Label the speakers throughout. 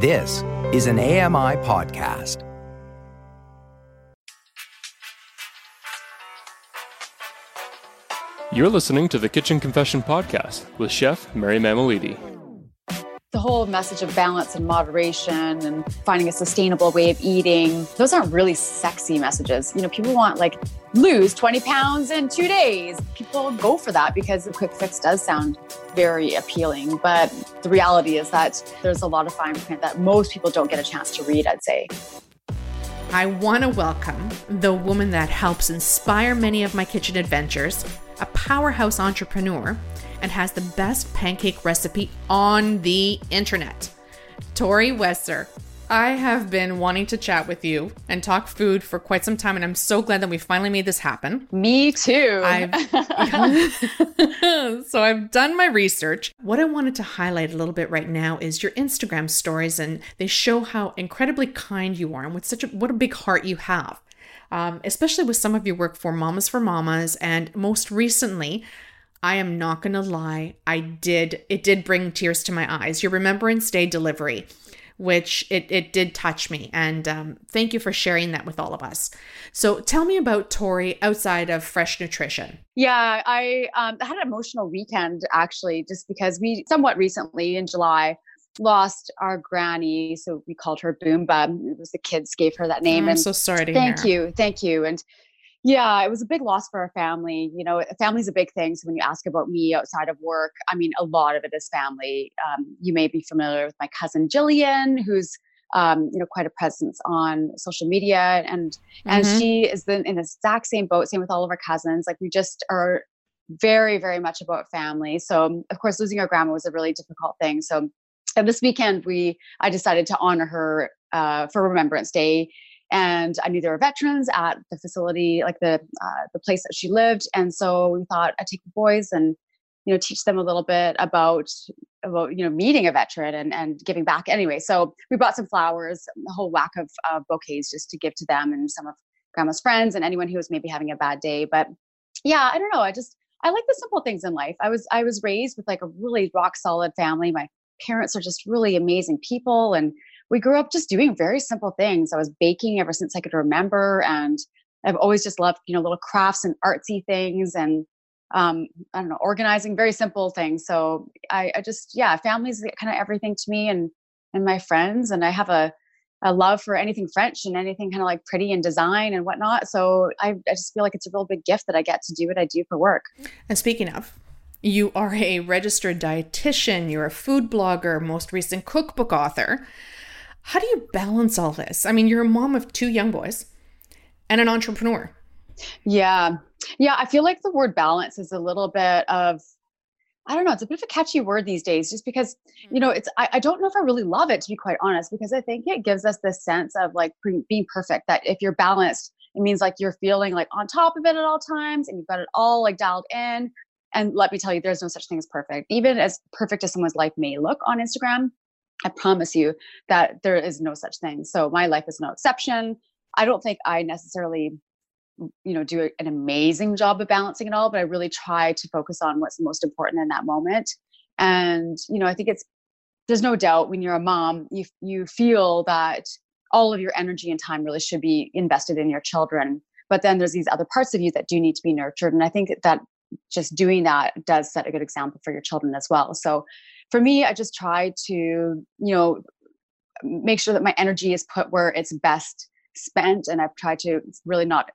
Speaker 1: This is an AMI podcast.
Speaker 2: You're listening to the Kitchen Confession Podcast with Chef Mary Mammoliti.
Speaker 3: The whole message of balance and moderation and finding a sustainable way of eating, those aren't really sexy messages. You know, people want like lose 20 pounds in two days. People go for that because the quick fix does sound very appealing. But the reality is that there's a lot of fine print that most people don't get a chance to read, I'd say.
Speaker 4: I want to welcome the woman that helps inspire many of my kitchen adventures, a powerhouse entrepreneur, and has the best pancake recipe on the internet. Tori Wesszer. I have been wanting to chat with you and talk food for quite some time, and I'm so glad that we finally made this happen.
Speaker 3: Me too.
Speaker 4: I've, so I've done my research. What I wanted to highlight a little bit right now is your Instagram stories, and they show how incredibly kind you are and with such a what a big heart you have. Um, especially with some of your work for Mamas for Mamas, and most recently, I am not going to lie, I did, it did bring tears to my eyes. Your Remembrance Day delivery, which it, it did touch me. And um, thank you for sharing that with all of us. So tell me about Tori outside of Fraiche Nutrition.
Speaker 3: Yeah, I um, had an emotional weekend actually, just because we somewhat recently in July lost our granny. So we called her Boomba. It was the kids gave her that name.
Speaker 4: I'm
Speaker 3: and
Speaker 4: so sorry to
Speaker 3: thank
Speaker 4: hear.
Speaker 3: you. Thank you. And yeah, it was a big loss for our family. You know, family's a big thing. So when you ask about me outside of work, I mean, a lot of it is family. Um, you may be familiar with my cousin Jillian, who's um, you know quite a presence on social media, and mm-hmm. and she is in, in the exact same boat. Same with all of our cousins. Like we just are very very much about family. So of course, losing our grandma was a really difficult thing. So this weekend we I decided to honor her uh, for Remembrance Day and I knew there were veterans at the facility, like the uh, the place that she lived, and so we thought I'd take the boys and you know teach them a little bit about about you know meeting a veteran and and giving back anyway. So we brought some flowers, a whole whack of uh, bouquets just to give to them and some of grandma's friends and anyone who was maybe having a bad day. But yeah, I don't know. I just I like the simple things in life. I was I was raised with like a really rock solid family. My parents are just really amazing people and we grew up just doing very simple things. I was baking ever since I could remember, and I've always just loved, you know, little crafts and artsy things and um, I don't know, organizing very simple things. So I, I just, yeah, family's kind of everything to me and and my friends, and I have a a love for anything French and anything kind of like pretty and design and whatnot. So I, I just feel like it's a real big gift that I get to do what I do for work.
Speaker 4: And speaking of, you are a registered dietitian, you're a food blogger, most recent cookbook author. How do you balance all this? I mean, you're a mom of two young boys and an entrepreneur.
Speaker 3: Yeah. Yeah. I feel like the word balance is a little bit of, I don't know, it's a bit of a catchy word these days just because, you know, mm. it's, I, I don't know if I really love it to be quite honest, because I think it gives us this sense of like pre- being perfect, that if you're balanced, it means like you're feeling like on top of it at all times and you've got it all like dialed in. And let me tell you, there's no such thing as perfect. Even as perfect as someone's life may look on Instagram, I promise you that there is no such thing. So my life is no exception. I don't think I necessarily you know do an amazing job of balancing it all but i really try to focus on what's most important in that moment and you know i think it's there's no doubt when you're a mom you you feel that all of your energy and time really should be invested in your children but then there's these other parts of you that do need to be nurtured and i think that just doing that does set a good example for your children as well so for me, I just try to, you know, make sure that my energy is put where it's best spent. And I've tried to, it's really not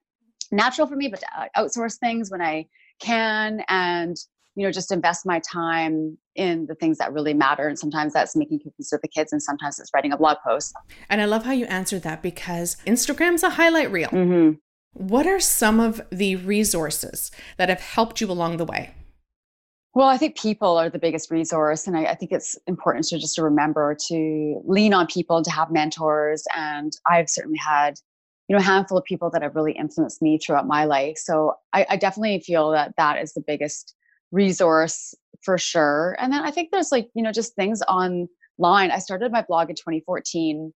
Speaker 3: natural for me, but to outsource things when I can and, you know, just invest my time in the things that really matter. And sometimes that's making cookies with the kids, and sometimes it's writing a blog post.
Speaker 4: And I love how you answered that because Instagram's a highlight reel.
Speaker 3: Mm-hmm.
Speaker 4: What are some of the resources that have helped you along the way?
Speaker 3: Well, I think people are the biggest resource, and I, I, think it's important to just to remember to lean on people to have mentors. And I've certainly had, you know, a handful of people that have really influenced me throughout my life. So I, I definitely feel that that is the biggest resource for sure. And then I think there's like, you know, just things online. I started my blog in 2014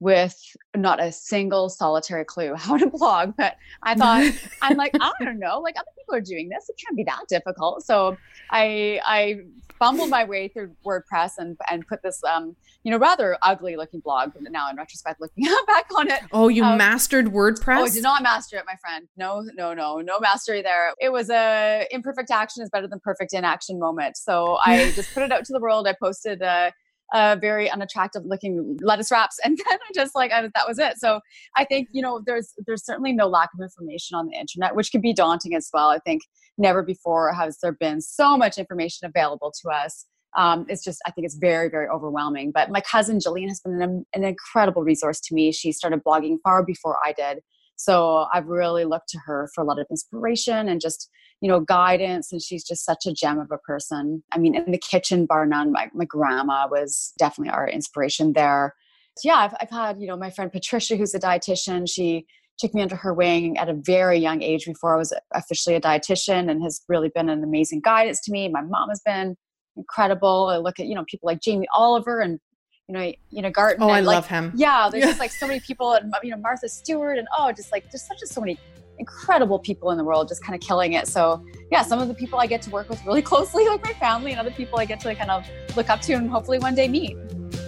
Speaker 3: with not a single solitary clue how to blog. But I thought, I'm like, I don't know, like other people are doing this. It can't be that difficult. So I I fumbled my way through WordPress and and put this um you know rather ugly looking blog. Now in retrospect, looking back on it,
Speaker 4: Oh, you
Speaker 3: Um,
Speaker 4: mastered WordPress?
Speaker 3: Oh, I did not master it, my friend. No, no, no, no mastery there. It was a imperfect action is better than perfect inaction moment. So I just put it out to the world. I posted a, a very unattractive looking lettuce wraps, and then I just like I, that was it. So I think you know there's there's certainly no lack of information on the internet, which can be daunting as well. I think never before has there been so much information available to us. Um, it's just i think it's very very overwhelming but my cousin jillian has been an, an incredible resource to me she started blogging far before i did so I've really looked to her for a lot of inspiration and just, you know, guidance. And she's just such a gem of a person. I mean, in the kitchen, bar none, my, my grandma was definitely our inspiration there. So yeah, I've, I've had, you know, my friend Patricia, who's a dietitian, she took me under her wing at a very young age before I was officially a dietitian and has really been an amazing guidance to me. My mom has been incredible. I look at, you know, people like Jamie Oliver and, you know, you know, Garten.
Speaker 4: oh, I
Speaker 3: like,
Speaker 4: love him.
Speaker 3: yeah there's
Speaker 4: Yeah.
Speaker 3: just like so many people and you know martha stewart and oh just like there's such so many incredible people in the world just kind of killing it so yeah some of the people i get to work with really closely like my family and other people i get to kind of look up to and hopefully one day meet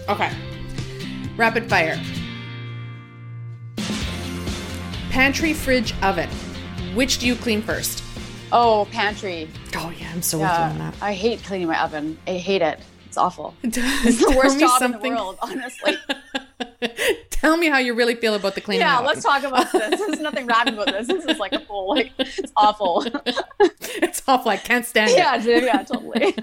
Speaker 4: Okay. Rapid fire. Pantry, fridge, oven. Which do you clean first?
Speaker 3: oh pantry
Speaker 4: Oh yeah, I'm so with you on that.
Speaker 3: i hate cleaning my oven i hate it it's awful it's the worst job in the world honestly
Speaker 4: Tell me how you really feel about the cleaning.
Speaker 3: yeah
Speaker 4: of
Speaker 3: let's talk about this there's nothing random about this this is like a full like it's awful
Speaker 4: It's awful. I can't stand it.
Speaker 3: yeah
Speaker 4: it.
Speaker 3: dude, yeah totally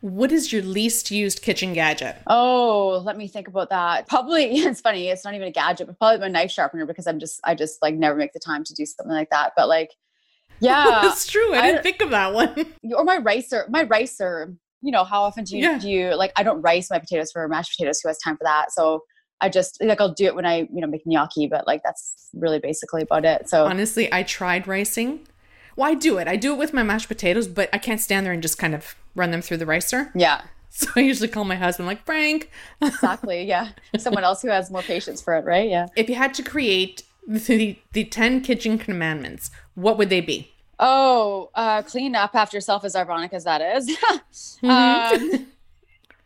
Speaker 4: What is your least used kitchen gadget?
Speaker 3: Oh, let me think about that. Probably it's funny, it's not even a gadget, but probably my knife sharpener because I'm just I just like never make the time to do something like that. But like yeah,
Speaker 4: That's true. I,
Speaker 3: I
Speaker 4: didn't think of that one.
Speaker 3: or my ricer, my ricer, you know, how often do you
Speaker 4: Yeah.
Speaker 3: do you like I don't rice my potatoes for mashed potatoes, who has time for that? So I just like I'll do it when I, you know, make gnocchi, but like that's really basically about it. So
Speaker 4: Honestly, I tried ricing. Well, I do it. I do it with my mashed potatoes, but I can't stand there and just kind of run them through the ricer.
Speaker 3: yeah,
Speaker 4: So I usually call my husband, like, Frank,
Speaker 3: exactly. Yeah. Someone else who has more patience for it, right? Yeah.
Speaker 4: if you had to create the, the 10 kitchen commandments, what would they be?
Speaker 3: Oh, uh, clean up after yourself, as ironic as that is.
Speaker 4: Mm-hmm.
Speaker 3: um,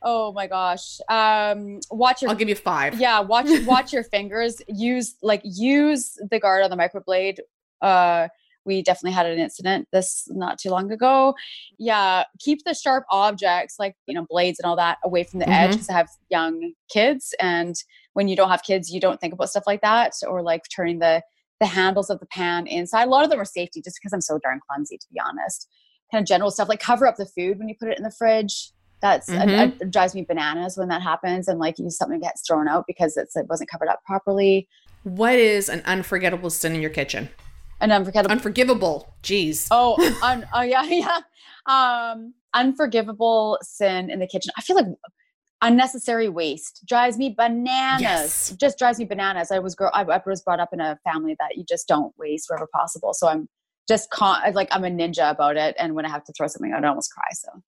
Speaker 3: oh my gosh. Um, watch your
Speaker 4: I'll give you five.
Speaker 3: yeah. Watch watch your fingers. Use like use the guard on the microblade. Uh, we definitely had an incident this not too long ago. Yeah, keep the sharp objects like you know blades and all that away from the edge
Speaker 4: Mhm.
Speaker 3: because I have young kids, and when you don't have kids, you don't think about stuff like that or like turning the the handles of the pan inside. A lot of them are safety, just because I'm so darn clumsy, to be honest. Kind of general stuff like cover up the food when you put it in the fridge. That's uh,
Speaker 4: Mhm.
Speaker 3: it drives me bananas when that happens, and like you something gets thrown out because it's it wasn't covered up properly.
Speaker 4: What is an unforgettable sin in your kitchen?
Speaker 3: And unforgettable.
Speaker 4: Unforgivable. Jeez.
Speaker 3: oh, un, oh yeah, yeah. Um, unforgivable sin in the kitchen. I feel like unnecessary waste drives me bananas.
Speaker 4: Yes.
Speaker 3: Just drives me bananas. I was grow. I, I was brought up in a family that you just don't waste wherever possible. So I'm just con- like I'm a ninja about it. And when I have to throw something out, I almost cry. So.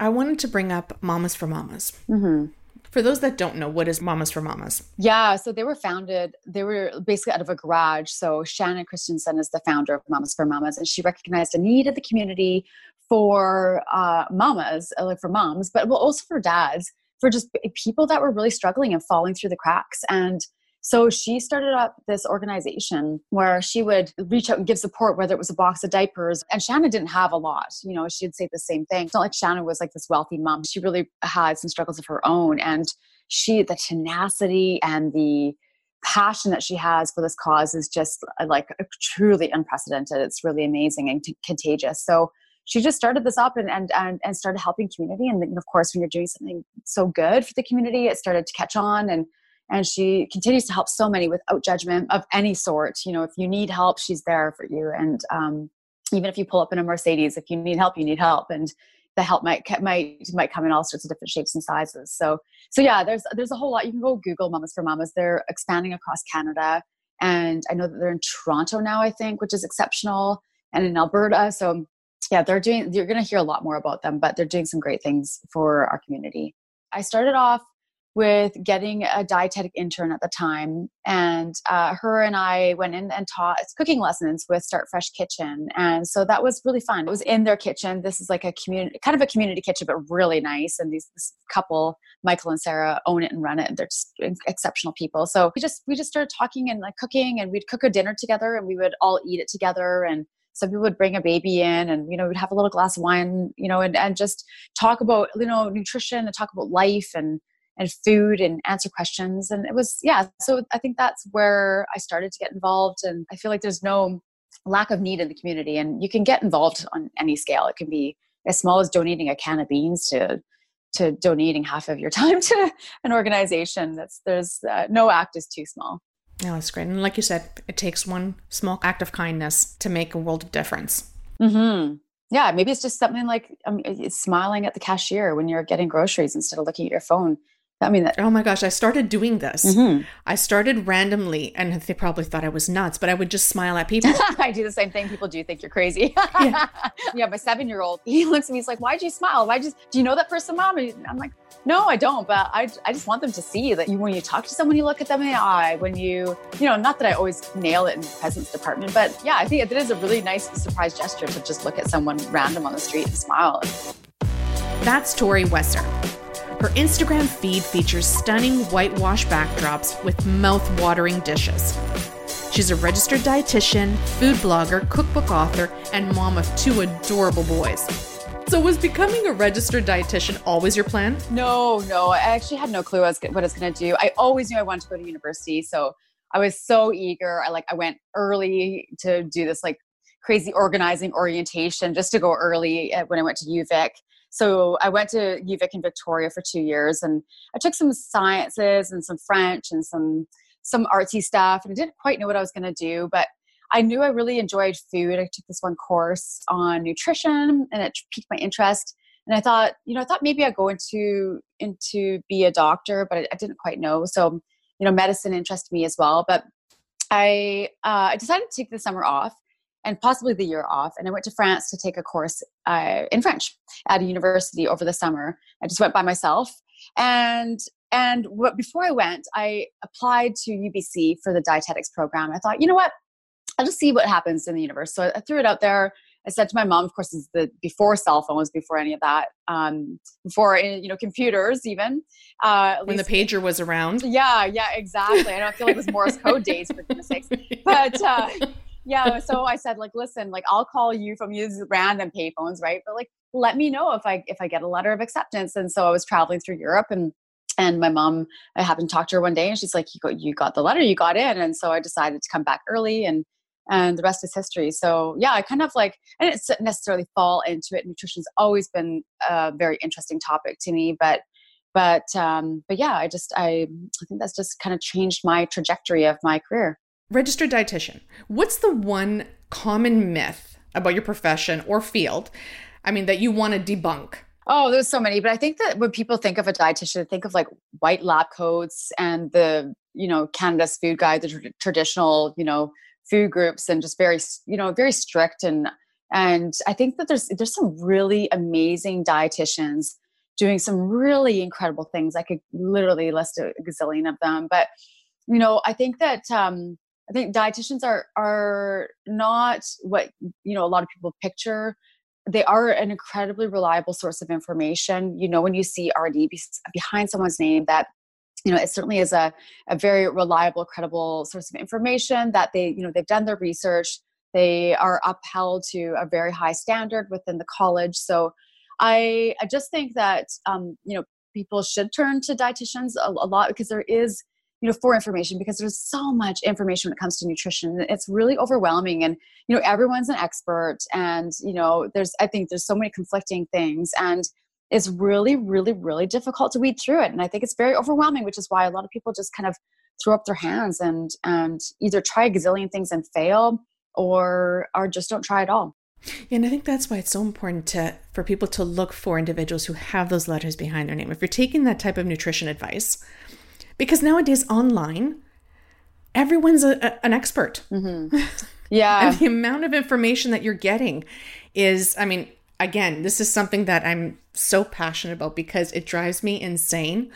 Speaker 4: I wanted to bring up Mamas for Mamas.
Speaker 3: Mm-hmm.
Speaker 4: For those that don't know, what is Mamas for Mamas?
Speaker 3: Yeah, so they were founded, they were basically out of a garage. So Shannon Christensen is the founder of Mamas for Mamas, and she recognized a need of the community for uh, mamas, uh, like for moms, but well, also for dads, for just people that were really struggling and falling through the cracks. And so she started up this organization where she would reach out and give support, whether it was a box of diapers. And Shannon didn't have a lot. You know, she'd say the same thing. It's not like Shannon was like this wealthy mom. She really had some struggles of her own. And she, the tenacity and the passion that she has for this cause is just uh, like truly unprecedented. It's really amazing and t- contagious. So she just started this up and, and, and, and started helping community. And then, of course, when you're doing something so good for the community, it started to catch on. And and she continues to help so many without judgment of any sort. You know if you need help she's there for you. And um, even if you pull up in a mercedes if you need help you need help. And the help might might might come in all sorts of different shapes and sizes. So so yeah there's there's a whole lot. You can go google mamas for mamas. They're expanding across canada. And i know that they're in toronto now i think which is exceptional. And in alberta. So yeah they're doing you're going to hear a lot more about them but they're doing some great things for our community i started off with getting a dietetic intern at the time. And uh, her and I went in and taught cooking lessons with Start Fresh Kitchen. And so that was really fun. It was in their kitchen. This is like a community, kind of a community kitchen, but really nice. And these this couple, Michael and Sarah, own it and run it. And they're just exceptional people. So we just we just started talking and like cooking, and we'd cook a dinner together, and we would all eat it together. And some people would bring a baby in and you know we'd have a little glass of wine you know and, and just talk about you know nutrition and talk about life and and food and answer questions. And it was, yeah. So I think that's where I started to get involved. And I feel like there's no lack of need in the community. And you can get involved on any scale. It can be as small as donating a can of beans to to donating half of your time to an organization. That's there's uh, no act is too small.
Speaker 4: No, that's great. And like you said, it takes one small act of kindness to make a world of difference.
Speaker 3: Mm-hmm. Yeah, maybe it's just something like um, smiling at the cashier when you're getting groceries instead of looking at your phone. I mean, that,
Speaker 4: oh my gosh, I started doing this. Mm-hmm. I started randomly, and they probably thought I was nuts, but I would just smile at people.
Speaker 3: I do the same thing. People do think you're crazy. yeah. yeah, my seven year old, he looks at me, he's like, Why'd you smile? Why just, do you know that person, mom? And I'm like, No, I don't, but I, I just want them to see that you, when you talk to someone, you look at them in the eye. When you, you know, not that I always nail it in the presence department, but yeah, I think it is a really nice surprise gesture to just look at someone random on the street and smile.
Speaker 4: That's Tori Wesszer. Her Instagram feed features stunning whitewash backdrops with mouth-watering dishes. She's a registered dietitian, food blogger, cookbook author, and mom of two adorable boys. So, was becoming a registered dietitian always your plan?
Speaker 3: No, no. I actually had no clue what I was going to do. I always knew I wanted to go to university, so I was so eager. I like I went early to do this like crazy organizing orientation just to go early uh, when I went to UVic. So I went to UVic in Victoria for two years, and I took some sciences and some French and some some artsy stuff, and I didn't quite know what I was going to do, but I knew I really enjoyed food. I took this one course on nutrition, and it piqued my interest. And I thought, you know, I thought maybe I'd go into into be a doctor, but I, I didn't quite know. So, you know, medicine interested me as well. But I uh, I decided to take the summer off and possibly the year off. And I went to France to take a course uh, in French at a university over the summer. I just went by myself. And and what, before I went, I applied to UBC for the dietetics program. I thought, you know what, I'll just see what happens in the universe. So I threw it out there. I said to my mom, of course, is the before cell phones, before any of that, um, before eh, you know computers even.
Speaker 4: Uh, when least, the pager was around.
Speaker 3: Yeah, yeah, exactly. I don't feel like it was Morse code days for goodness sakes. But uh, yeah so i said like listen like i'll call you from these random payphones right? But like let me know if i if i get a letter of acceptance. And so i was traveling through europe and and my mom i happened to talk to her one day and she's like you got you got the letter you got in. And so i decided to come back early and and the rest is history. So yeah i kind of like i didn't necessarily fall into it. Nutrition's always been a very interesting topic to me but but um but yeah i just i i think that's just kind of changed my trajectory of my career
Speaker 4: registered dietitian, what's the one common myth about your profession or field? I mean, that you want to debunk?
Speaker 3: Oh, there's so many, but I think that when people think of a dietitian, they think of like white lab coats and the, you know, Canada's food guide, the tr- traditional, you know, food groups and just very, you know, very strict and and I think that there's there's some really amazing dietitians doing some really incredible things. I could literally list a gazillion of them, but you know, I think that um, I think dietitians are are not what you know a lot of people picture. They are an incredibly reliable source of information. You know, when you see RD behind someone's name, that you know it certainly is a, a very reliable, credible source of information. That they you know they've done their research. They are upheld to a very high standard within the college. So I I just think that um, you know people should turn to dietitians a, a lot because there is you know for information because there's so much information when it comes to nutrition. It's really overwhelming and you know everyone's an expert and you know there's i think there's so many conflicting things and it's really really really difficult to weed through it. And i think it's very overwhelming which is why a lot of people just kind of throw up their hands and and either try a gazillion things and fail or or just don't try at all.
Speaker 4: And I think that's why it's so important to for people to look for individuals who have those letters behind their name. If you're taking that type of nutrition advice, because nowadays online everyone's a, a, an expert
Speaker 3: mm-hmm. yeah
Speaker 4: and the amount of information that you're getting is i mean again this is something that i'm so passionate about because it drives me insane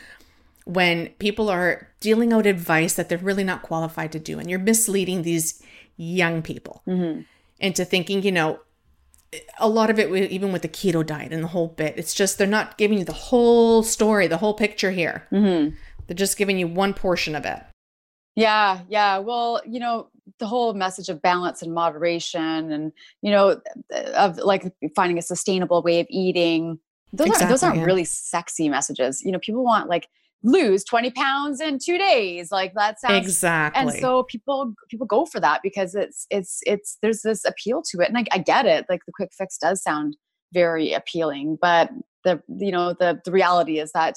Speaker 4: when people are dealing out advice that they're really not qualified to do and you're misleading these young people
Speaker 3: Mm-hmm.
Speaker 4: into thinking, you know, a lot of it, even with the keto diet and the whole bit, it's just they're not giving you the whole story, the whole picture here.
Speaker 3: Mm-hmm.
Speaker 4: They're just giving you one portion of it.
Speaker 3: Yeah, yeah. Well, you know, the whole message of balance and moderation and, you know, of like finding a sustainable way of eating. Those, are, those aren't
Speaker 4: yeah.
Speaker 3: really sexy messages. You know, people want like lose 20 pounds in two days. Like that sounds
Speaker 4: Exactly.
Speaker 3: and so people people go for that because it's it's it's there's this appeal to it and I, I get it like the quick fix does sound very appealing but the you know the the reality is that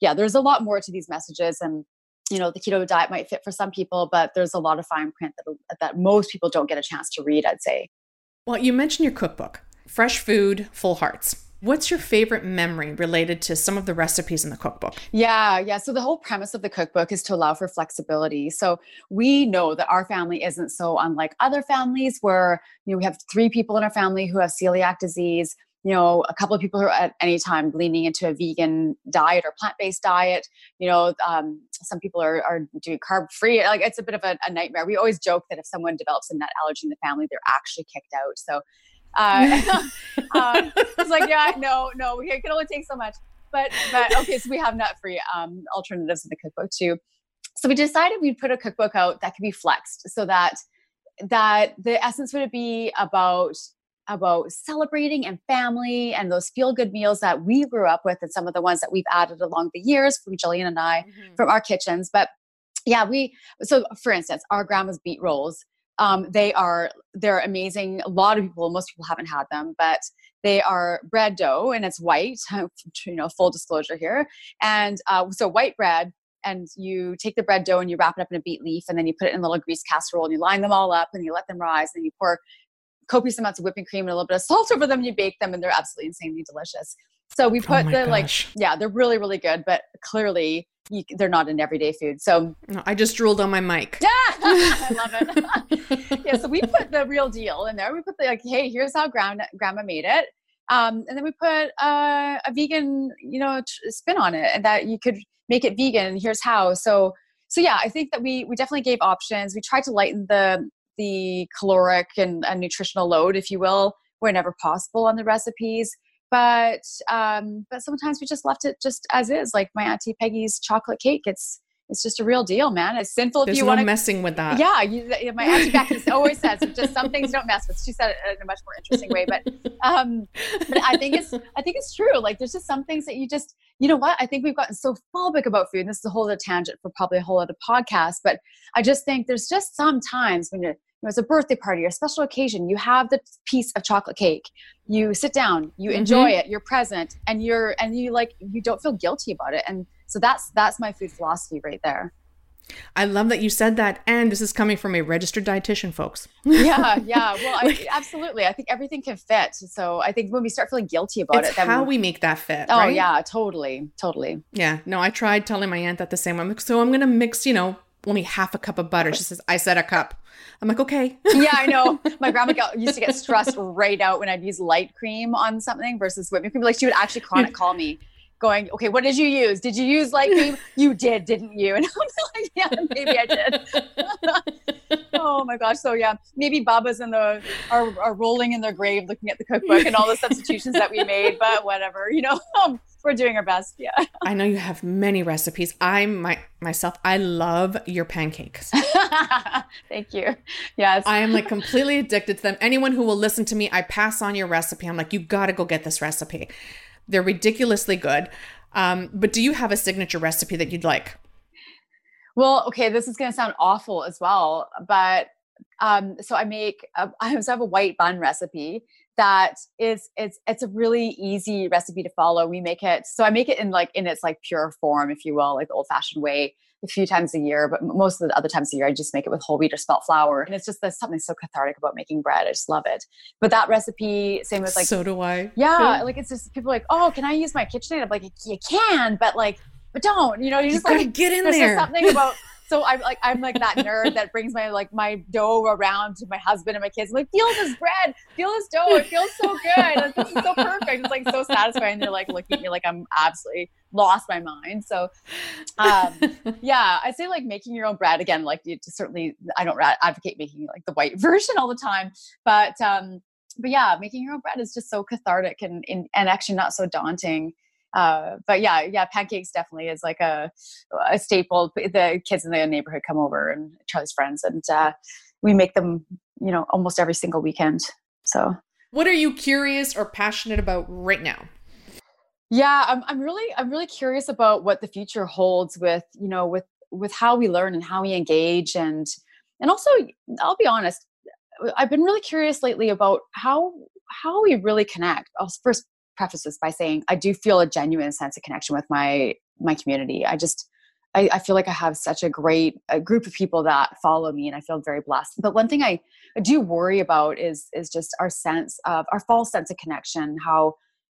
Speaker 3: yeah there's a lot more to these messages and you know the keto diet might fit for some people but there's a lot of fine print that that most people don't get a chance to read i'd say
Speaker 4: well, you mentioned your cookbook, Fraiche Food, Full Hearts. What's your favorite memory related to some of the recipes in the cookbook?
Speaker 3: Yeah, yeah. So the whole premise of the cookbook is to allow for flexibility. So we know that our family isn't so unlike other families where you know we have three people in our family who have celiac disease. You know, a couple of people who are at any time leaning into a vegan diet or plant-based diet. You know, um, some people are, are doing carb-free. Like it's a bit of a, a nightmare. We always joke that if someone develops a nut allergy in the family, they're actually kicked out. So uh, um, it's like, yeah, no, no, we can only take so much. But but okay, so we have nut-free um, alternatives in the cookbook too. So we decided we'd put a cookbook out that could be flexed so that that the essence would be about about celebrating and family and those feel good meals that we grew up with and some of the ones that we've added along the years from Jillian and I from our kitchens. But yeah, we so for instance, our grandma's beet rolls. Um, they are they're amazing. A lot of people, most people haven't had them, but they are bread dough and it's white. You know, full disclosure here. And uh, so white bread, and you take the bread dough and you wrap it up in a beet leaf, and then you put it in a little grease casserole and you line them all up and you let them rise, and you pour copious amounts of whipping cream and a little bit of salt over them. You bake them, and they're absolutely insanely delicious. So we put
Speaker 4: Oh
Speaker 3: the like, yeah, they're really really good, but clearly you, they're not an everyday food. So
Speaker 4: No, I just drooled on my mic.
Speaker 3: Yeah, I love it. yeah, so we put the real deal in there. We put the like, hey, here's how grandma grandma made it, um, and then we put uh, a vegan, you know, t- spin on it, and that you could make it vegan. And here's how. So, so yeah, I think that we we definitely gave options. We tried to lighten the the caloric and, and nutritional load, if you will, whenever possible on the recipes. But um, but sometimes we just left it just as is, like my auntie Peggy's chocolate cake. It's it's just a real deal, man. It's sinful if you
Speaker 4: no
Speaker 3: want to
Speaker 4: messing with that.
Speaker 3: yeah, you, my auntie Becky always says just some things don't mess with. She said it in a much more interesting way, but um, but I think it's I think it's true. Like there's just some things that you just you know what I think we've gotten so phobic about food. And this is a whole other tangent for probably a whole other podcast, but I just think there's just some times when you're you know, it's a birthday party or a special occasion, you have the piece of chocolate cake. You sit down, you mm-hmm. enjoy it, you're present, and you're and you like you don't feel guilty about it. And so that's that's my food philosophy right there.
Speaker 4: I love that you said that. And this is coming from a registered dietitian, folks.
Speaker 3: yeah yeah well I, absolutely i think everything can fit so i think when we start feeling guilty about it then
Speaker 4: how we make that fit.
Speaker 3: oh
Speaker 4: right?
Speaker 3: yeah totally totally
Speaker 4: Yeah. No, I tried telling my aunt that the same. I'm like, so I'm going to mix, you know, only half a cup of butter. She says, I said a cup. I'm like, okay.
Speaker 3: yeah i know. My grandma got, used to get stressed right out when i'd use light cream on something versus whipping cream. Like she would actually chronic call me going okay what did you use? Did you use light cream? You did didn't you? And i'm like yeah maybe i did. Oh my gosh. So yeah maybe baba's in the are, are rolling in their grave looking at the cookbook and all the substitutions that we made but whatever you know? Um, we're doing our best yeah
Speaker 4: I know you have many recipes. I'm my myself, I love your pancakes.
Speaker 3: Thank you. Yes.
Speaker 4: I am like completely addicted to them. Anyone who will listen to me, I pass on your recipe. I'm like, you got to go get this recipe. They're ridiculously good. Um, but do you have a signature recipe that you'd like?
Speaker 3: well, okay, this is going to sound awful as well, but um, so I make a, I also have a white bun recipe that is it's it's a really easy recipe to follow. We make it so I make it in like in its like pure form, if you will, like the old fashioned way. A few times a year, but most of the other times a year, I just make it with whole wheat or spelt flour, and it's just there's something so cathartic about making bread. I just love it. But that recipe, same with like
Speaker 4: so do I.
Speaker 3: yeah, like it's just people like, oh, can I use my KitchenAid? I'm like, you can, but like, but don't. You know, you just
Speaker 4: gotta
Speaker 3: like
Speaker 4: get in
Speaker 3: there's
Speaker 4: there.
Speaker 3: something about so I'm like I'm like that nerd that brings my like my dough around to my husband and my kids. I'm like, feel this bread, feel this dough. It feels so good. Like, this is so perfect. It's like so satisfying. They're like looking at me like I'm absolutely lost my mind. So, um, yeah, I say like making your own bread again. Like you certainly, I don't advocate making like the white version all the time, but um, but yeah, making your own bread is just so cathartic and and, and actually not so daunting uh, but yeah, yeah, pancakes definitely is like a a staple. The kids in the neighborhood come over and Charlie's friends, and uh, we make them, you know, almost every single weekend. So,
Speaker 4: what are you curious or passionate about right now?
Speaker 3: Yeah, I'm I'm really I'm really curious about what the future holds with you know with with how we learn and how we engage and and also I'll be honest, I've been really curious lately about how how we really connect. I'll first preface this by saying I do feel a genuine sense of connection with my my community. I just I, I, feel like I have such a great a group of people that follow me, and I feel very blessed. But one thing I, I do worry about is is just our sense of our false sense of connection. How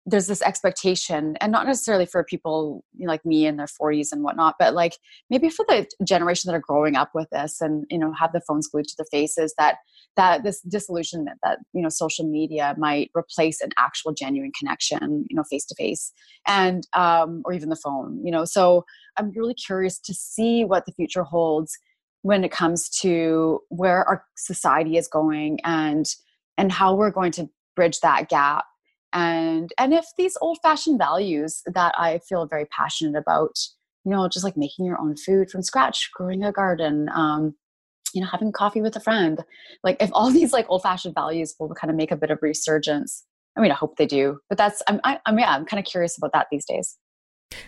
Speaker 3: there's this expectation and not necessarily for people you know, like me in their 40s and whatnot but like maybe for the generation that are growing up with this and you know have the phones glued to their faces that that this disillusionment that you know social media might replace an actual genuine connection you know face to face and um or even the phone you know? So i'm really curious to see what the future holds when it comes to where our society is going and and how we're going to bridge that gap and and if these old fashioned values that i feel very passionate about you know just like making your own food from scratch growing a garden um, you know having coffee with a friend. Like if all these like old fashioned values will kind of make a bit of resurgence i mean i hope they do but that's i'm I, i'm yeah i'm kind of curious about that these days.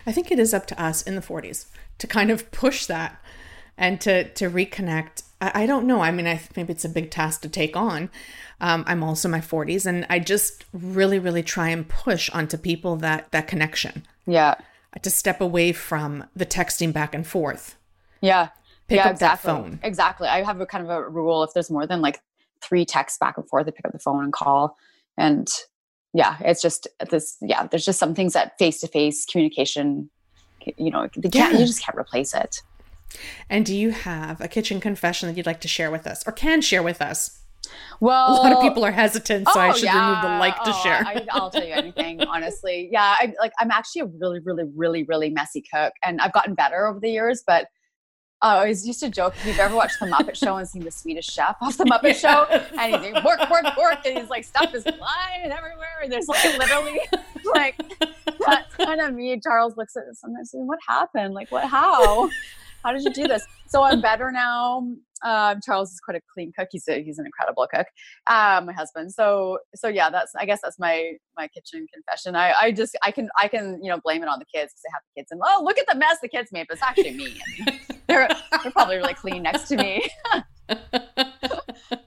Speaker 4: I think it is up to us in the 40s to kind of push that and to to reconnect. I, I don't know i mean i maybe it's a big task to take on. Um, i'm also in my 40s and i just really really try and push onto people that that connection.
Speaker 3: Yeah.
Speaker 4: To step away from the texting back and forth.
Speaker 3: Yeah
Speaker 4: pick
Speaker 3: yeah,
Speaker 4: up
Speaker 3: exactly.
Speaker 4: that phone
Speaker 3: exactly i have a kind of a rule if there's more than like three texts back and forth i pick up the phone and call and yeah it's just this yeah there's just some things that face to face communication you know they can't yeah. you just can't replace it
Speaker 4: and do you have a kitchen confession that you'd like to share with us or can share with us?
Speaker 3: Well,
Speaker 4: a lot of people are hesitant, so oh, I should yeah. remove the like to
Speaker 3: oh,
Speaker 4: share.
Speaker 3: I, will tell you anything, honestly. Yeah, I like. I'm actually a really, really, really, really messy cook, and I've gotten better over the years. But I always used to joke if you've ever watched the Muppet Show and seen the Swedish Chef off the Muppet Show, and he's like, work, work, work, and he's like stuff is flying everywhere, and there's like literally like that's kind of me. Charles looks at this and I say, "What happened? Like, what? How?" how did you do this? So I'm better now. Um, Charles is quite a clean cook. He's a, he's an incredible cook. Um, my husband. So so yeah, that's I guess that's my my kitchen confession. I I just I can I can you know blame it on the kids because they have the kids and oh look at the mess the kids made, but it's actually me. I mean, they're they're probably really clean next to me.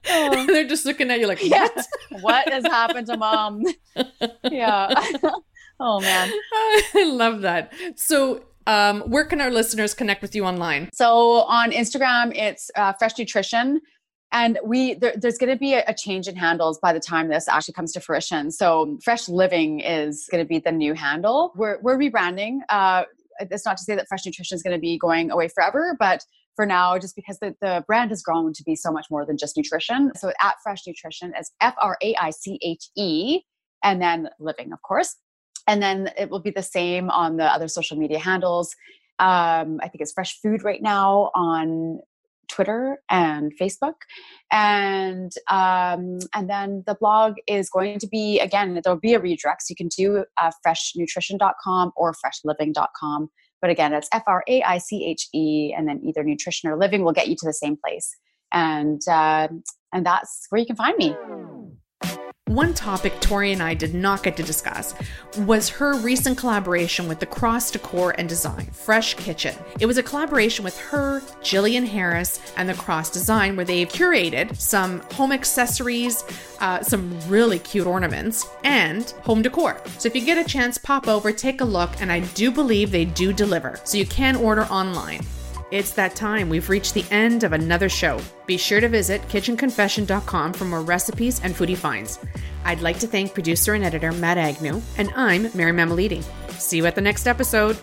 Speaker 4: they're just looking at you like what?
Speaker 3: Yeah. what has happened to mom? yeah. oh man.
Speaker 4: I love that. So um, where can our listeners connect with you online?
Speaker 3: So on Instagram, it's uh, Fraiche Nutrition. And we there, there's going to be a, a, change in handles by the time this actually comes to fruition. So Fraiche Living is going to be the new handle. We're we're rebranding. Uh, it's not to say that Fraiche Nutrition is going to be going away forever, but for now, just because the, the brand has grown to be so much more than just nutrition. So at Fraiche Nutrition is F R A I C H E, and then living, of course. And then it will be the same on the other social media handles. Um, I think it's Fraiche Food right now on Twitter and Facebook, and um, and then the blog is going to be again there'll be a redirect, so you can do uh, fraichenutrition.com or fraicheliving.com. But again, it's F R A I C H E, and then either nutrition or living will get you to the same place, and uh, and that's where you can find me.
Speaker 4: One topic Tori and I did not get to discuss was her recent collaboration with the Cross Decor and Design, Fresh Kitchen. It was a collaboration with her, Jillian Harris, and the Cross Design, where they've curated some home accessories, uh, some really cute ornaments, and home decor. So if you get a chance, pop over, take a look, and I do believe they do deliver. So you can order online. It's that time. We've reached the end of another show. Be sure to visit kitchenconfession.com for more recipes and foodie finds. I'd like to thank producer and editor Matt Agnew, and I'm Mary Mammoliti. See you at the next episode.